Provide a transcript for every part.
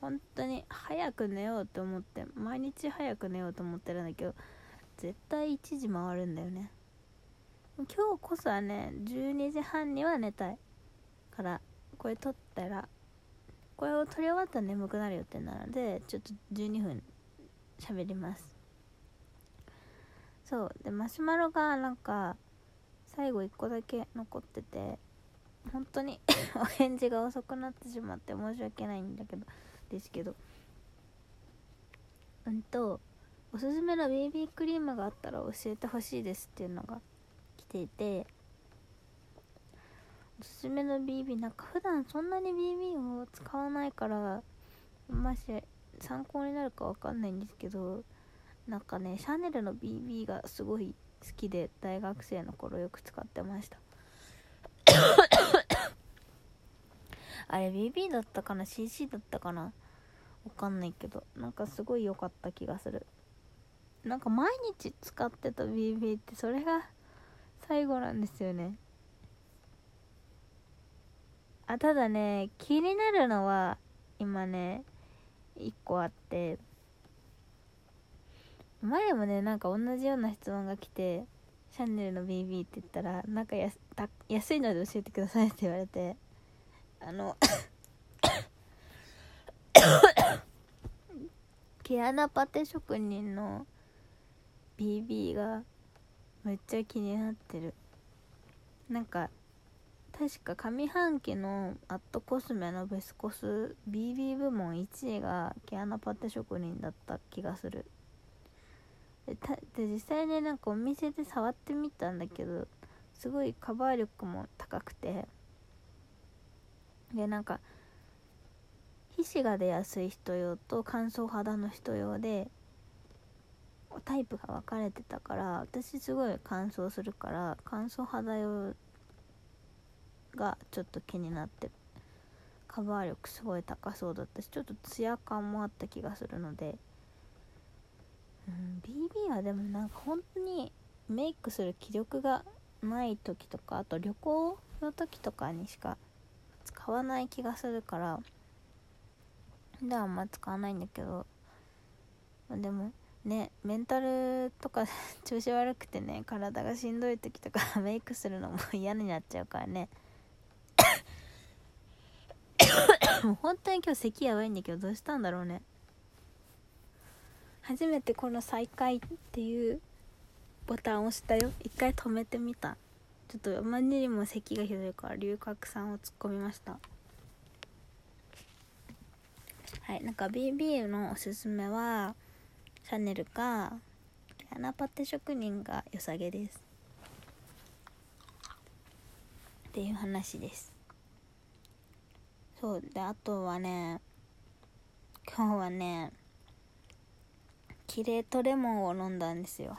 本当に早く寝ようと思って毎日早く寝ようと思ってるんだけど絶対1時回るんだよね。今日こそはね12時半には寝たいからこれ撮ったらこれを撮り終わったら眠くなる予定なのでちょっと12分喋ります。そうでマシュマロがなんか最後1個だけ残ってて本当に お返事が遅くなってしまって申し訳ないんだけどですけど。うんとおすすめの BB クリームがあったら教えてほしいですっていうのが来ていて。おすすめの BB なんか普段そんなに BB を使わないからまし参考になるかわかんないんですけどなんかねシャネルの BB がすごい好きで大学生の頃よく使ってました。あれ BB だったかな？CC だったかな？わかんないけどなんかすごい良かった気がする。なんか毎日使ってた BB ってそれが最後なんですよね。あただね気になるのは今ね1個あって。前もねなんか同じような質問が来てシャンネルの BB って言ったらなんか安いので教えてくださいって言われて。あの毛穴パテ職人の BB がめっちゃ気になってる。なんか確か上半期のアットコスメのベスコス BB 部門1位が毛穴パテ職人だった気がする。で実際ねなんかお店で触ってみたんだけどすごいカバー力も高くて。でなんか皮脂が出やすい人用と乾燥肌の人用でタイプが分かれてたから私すごい乾燥するから乾燥肌用がちょっと気になってカバー力すごい高そうだったしちょっとツヤ感もあった気がするので、うん、BB はでもなんか本当にメイクする気力がない時とかあと旅行の時とかにしか使わない気がするからであんま使わないんだけどでもねメンタルとか 調子悪くてね体がしんどい時とか メイクするのも嫌になっちゃうからね。もう本当に今日咳やばいんだけどどうしたんだろうね。初めてこの再開っていうボタンを押したよ。一回止めてみた。ちょっとあまりにも咳がひどいから龍角散を突っ込みました。はいなんか BB のおすすめはシャネルかアナパテ職人が良さげです。っていう話です。そうであとはね今日はねキレートレモンを飲んだんですよ。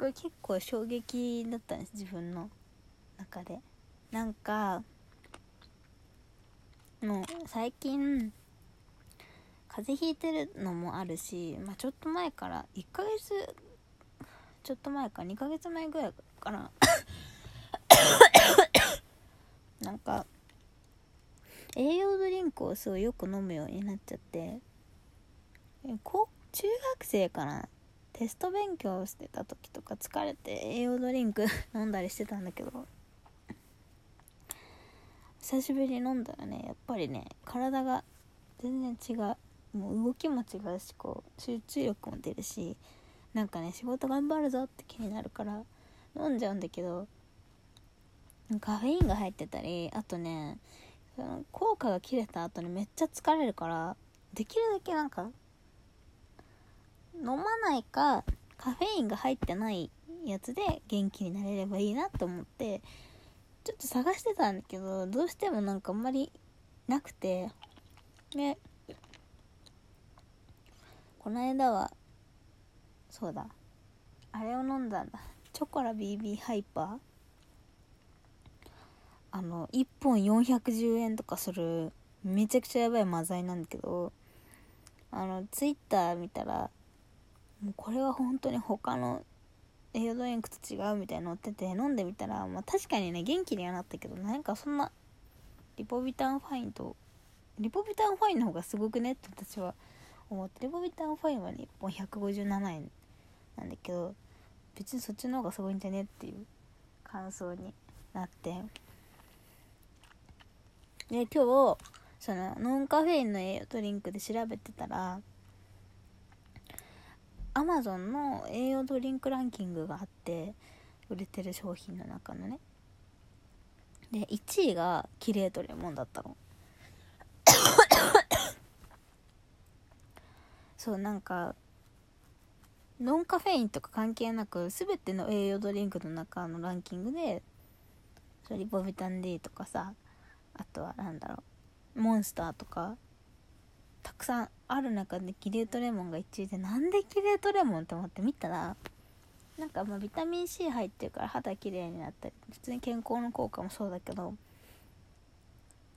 これ結構衝撃だったんです自分の中で。なんかもう最近風邪ひいてるのもあるし、まあ、ちょっと前から1ヶ月ちょっと前か2ヶ月前ぐらいかな なんか栄養ドリンクをすごいよく飲むようになっちゃって。高中学生かなテスト勉強してた時とか疲れて栄養ドリンク 飲んだりしてたんだけど久しぶりに飲んだらねやっぱりね体が全然違う。もう動きも違うしこう集中力も出るしなんかね仕事頑張るぞって気になるから飲んじゃうんだけどカフェインが入ってたりあとねその効果が切れた後にめっちゃ疲れるからできるだけなんか飲まないかカフェインが入ってないやつで元気になれればいいなと思ってちょっと探してたんだけどどうしてもなんかあんまりなくてでこの間はそうだあれを飲んだんだ。チョコラ BB ハイパー。あの1本410円とかするめちゃくちゃやばいマザイなんだけどあのツイッター見たらもうこれは本当に他の栄養ドリンクと違うみたいなのってて飲んでみたら、まあ、確かにね元気にはなったけどなんかそんなリポビタンファインとリポビタンファインの方がすごくねって私は思ってリポビタンファインはね1本157円なんだけど別にそっちの方がすごいんじゃねっていう感想になって。で今日そのノンカフェインの栄養ドリンクで調べてたらアマゾンの栄養ドリンクランキングがあって売れてる商品の中のね。で1位がキレートレモンだったの。そうなんかノンカフェインとか関係なく全ての栄養ドリンクの中のランキングでそリポビタン D とかさあとは何だろうモンスターとかたくさんある中でキレートレモンが1位でなんでキレートレモンって思って見たらなんかまあビタミン C 入ってるから肌きれいになったり普通に健康の効果もそうだけど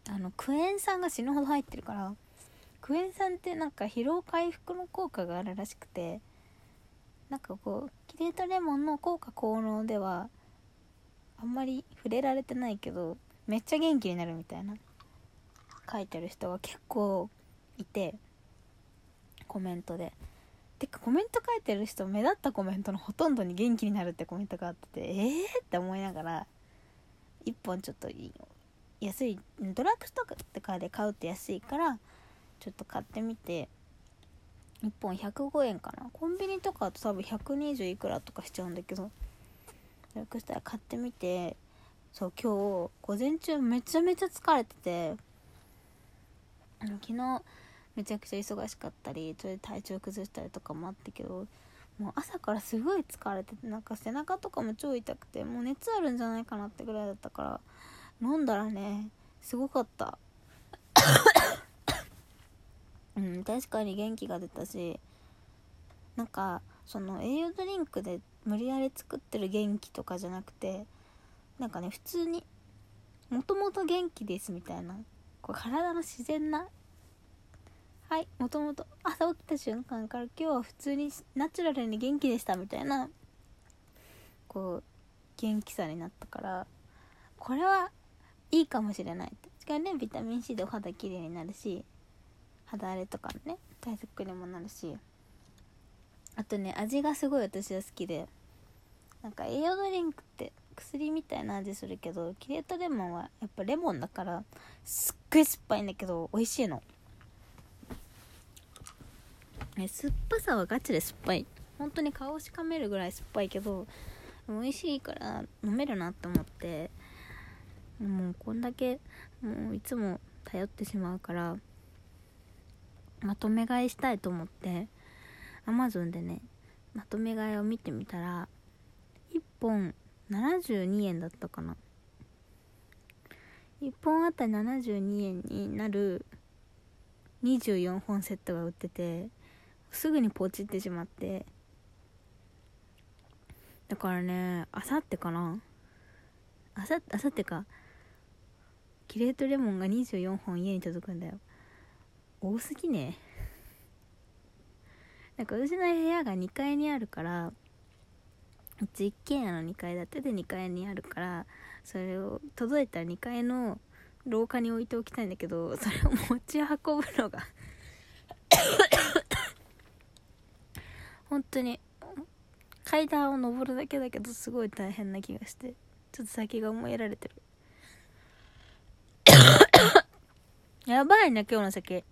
あのクエン酸が死ぬほど入ってるからクエン酸ってなんか疲労回復の効果があるらしくてなんかこうキレートレモンの効果効能ではあんまり触れられてないけどめっちゃ元気になるみたいな書いてる人が結構いてコメントで。てかコメント書いてる人目立ったコメントのほとんどに元気になるってコメントがあっててえーって思いながら1本ちょっと安いドラッグストアとかで買うと安いからちょっと買ってみて1本105円かなコンビニとかだと多分120いくらとかしちゃうんだけどドラッグストア買ってみてそう今日午前中めちゃめちゃ疲れてて昨日めちゃくちゃ忙しかったりそれで体調崩したりとかもあったけどもう朝からすごい疲れててなんか背中とかも超痛くてもう熱あるんじゃないかなってぐらいだったから飲んだらねすごかった。うん確かに元気が出たしなんかその栄養ドリンクで無理やり作ってる元気とかじゃなくてなんかね普通にもともと元気ですみたいなこう体の自然なはいもともと朝起きた瞬間から今日は普通にナチュラルに元気でしたみたいなこう元気さになったからこれはいいかもしれないしかもねビタミン C でお肌きれいになるし肌荒れとかのね対策にもなるしあとね味がすごい私は好きでなんか栄養ドリンクって薬みたいな味するけどキレートレモンはやっぱレモンだからすっごい酸っぱいんだけど美味しいの。え酸っぱさはガチで酸っぱい。本当に顔をしかめるぐらい酸っぱいけど美味しいから飲めるなって思ってもうこんだけもういつも頼ってしまうからまとめ買いしたいと思ってアマゾンでねまとめ買いを見てみたら1本72円だったかな。1本あたり72円になる24本セットが売っててすぐにポチってしまって。だからねあさってかな。あさあさってか。キレートレモンが24本家に届くんだよ。多すぎね。なんか私の部屋が2階にあるからうち一軒家の2階建てで2階にあるからそれを届いたら2階の廊下に置いておきたいんだけどそれを持ち運ぶのが本当に階段を登るだけだけどすごい大変な気がしてちょっと先が思いやられてる。やばいね今日の酒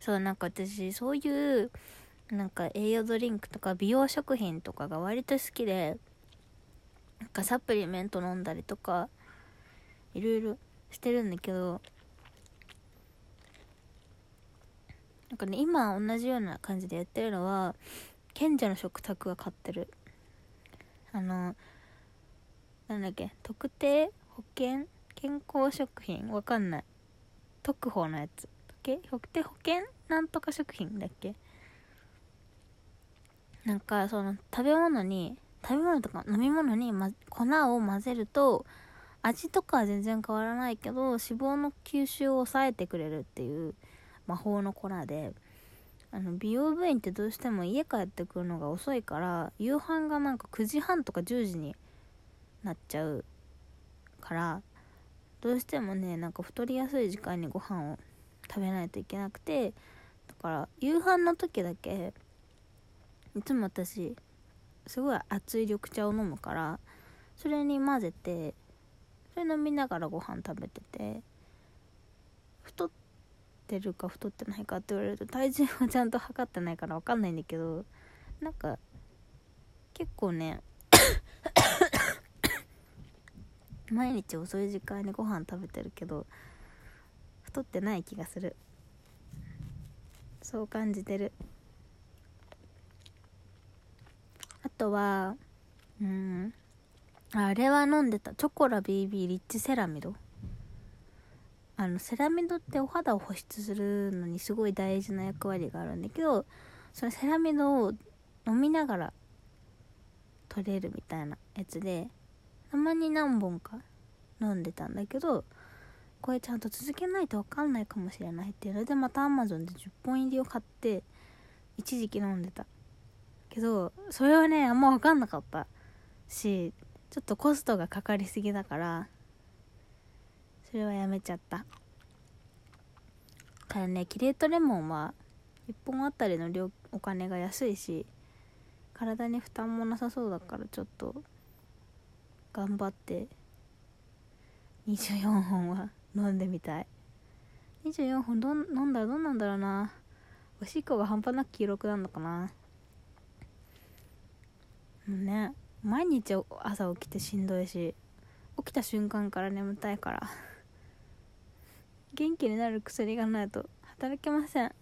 そうなんか私そういうなんか栄養ドリンクとか美容食品とかが割と好きでなんかサプリメント飲んだりとかいろいろしてるんだけどなんかね今同じような感じでやってるのは賢者の食卓が買ってる。あのなんだっけ特定保険健康食品わかんない。特保のやつ。特定保険なんとか食品だっけ？なんかその食べ物に食べ物とか飲み物に、ま、粉を混ぜると味とかは全然変わらないけど脂肪の吸収を抑えてくれるっていう魔法の粉であの美容部員ってどうしても家帰ってくるのが遅いから夕飯がなんか9時半とか10時になっちゃうからどうしてもねなんか太りやすい時間にご飯を食べないといけなくてだから夕飯の時だけいつも私すごい熱い緑茶を飲むからそれに混ぜてそれ飲みながらご飯食べてて太ってるか太ってないかって言われると体重はちゃんと測ってないから分かんないんだけどなんか結構ね 毎日遅い時間にご飯食べてるけど太ってない気がする。そう感じてる。あとはうんあれは飲んでた。チョコラ BB リッチセラミド。あのセラミドってお肌を保湿するのにすごい大事な役割があるんだけどそのセラミドを飲みながら取れるみたいなやつでたまに何本か飲んでたんだけどこれちゃんと続けないと分かんないかもしれないっていうのでまた Amazon で10本入りを買って一時期飲んでたけどそれはねあんま分かんなかったしちょっとコストがかかりすぎだからそれはやめちゃった。ただねキレートレモンは1本あたりの量お金が安いし体に負担もなさそうだからちょっと頑張って24本は飲んでみたい。24本どん飲んだらどうなんだろうな。おしっこが半端なく黄色くなるのかな。もうね毎日朝起きてしんどいし起きた瞬間から眠たいから。元気になる薬がないと働けません。